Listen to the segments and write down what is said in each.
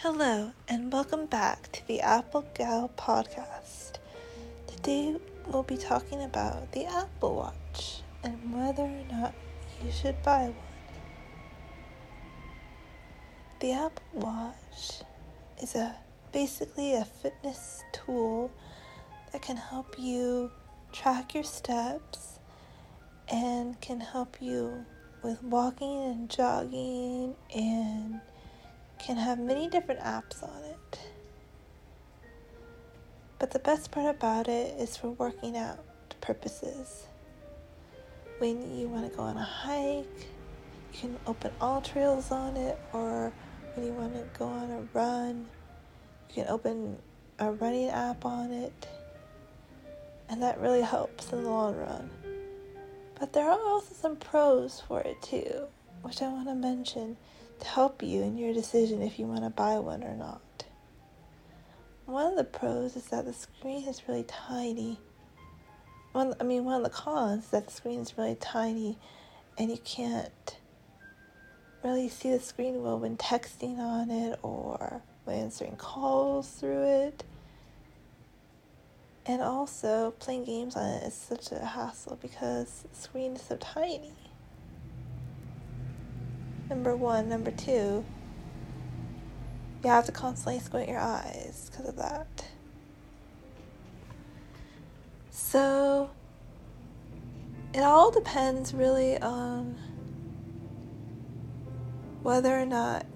Hello, and welcome back to the Apple Gal podcast. Today we'll be talking about the Apple Watch and whether or not you should buy one. The Apple Watch is a basically a fitness tool that can help you track your steps and can help you with walking and jogging and can have many different apps on it. But the best part about it is for working out purposes. When you want to go on a hike, you can open AllTrails on it, or when you want to go on a run, you can open a running app on it, and that really helps in the long run. But there are also some pros for it too, which I want to mention to help you in your decision if you want to buy one or not. One of the pros is that the screen is really tiny. One, I mean, one of the cons is that the screen is really tiny and you can't really see the screen well when texting on it or when answering calls through it. And also, playing games on it is such a hassle because the screen is so tiny. Number one. Number two, you have to constantly squint your eyes because of that. So, it all depends really on whether or not,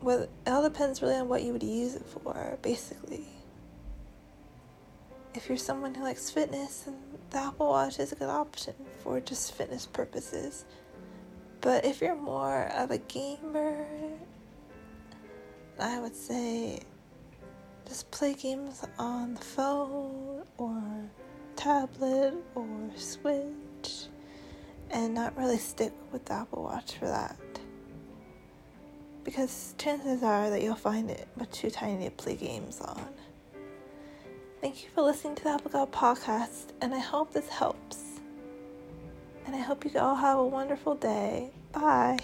whether, it all depends really on what you would use it for, basically. If you're someone who likes fitness, then the Apple Watch is a good option for just fitness purposes. But if you're more of a gamer, I would say just play games on the phone or tablet or Switch and not really stick with the Apple Watch for that. Because chances are that you'll find it much too tiny to play games on. Thank you for listening to the Apple God podcast, and I hope this helps and I hope you all have a wonderful day. Bye.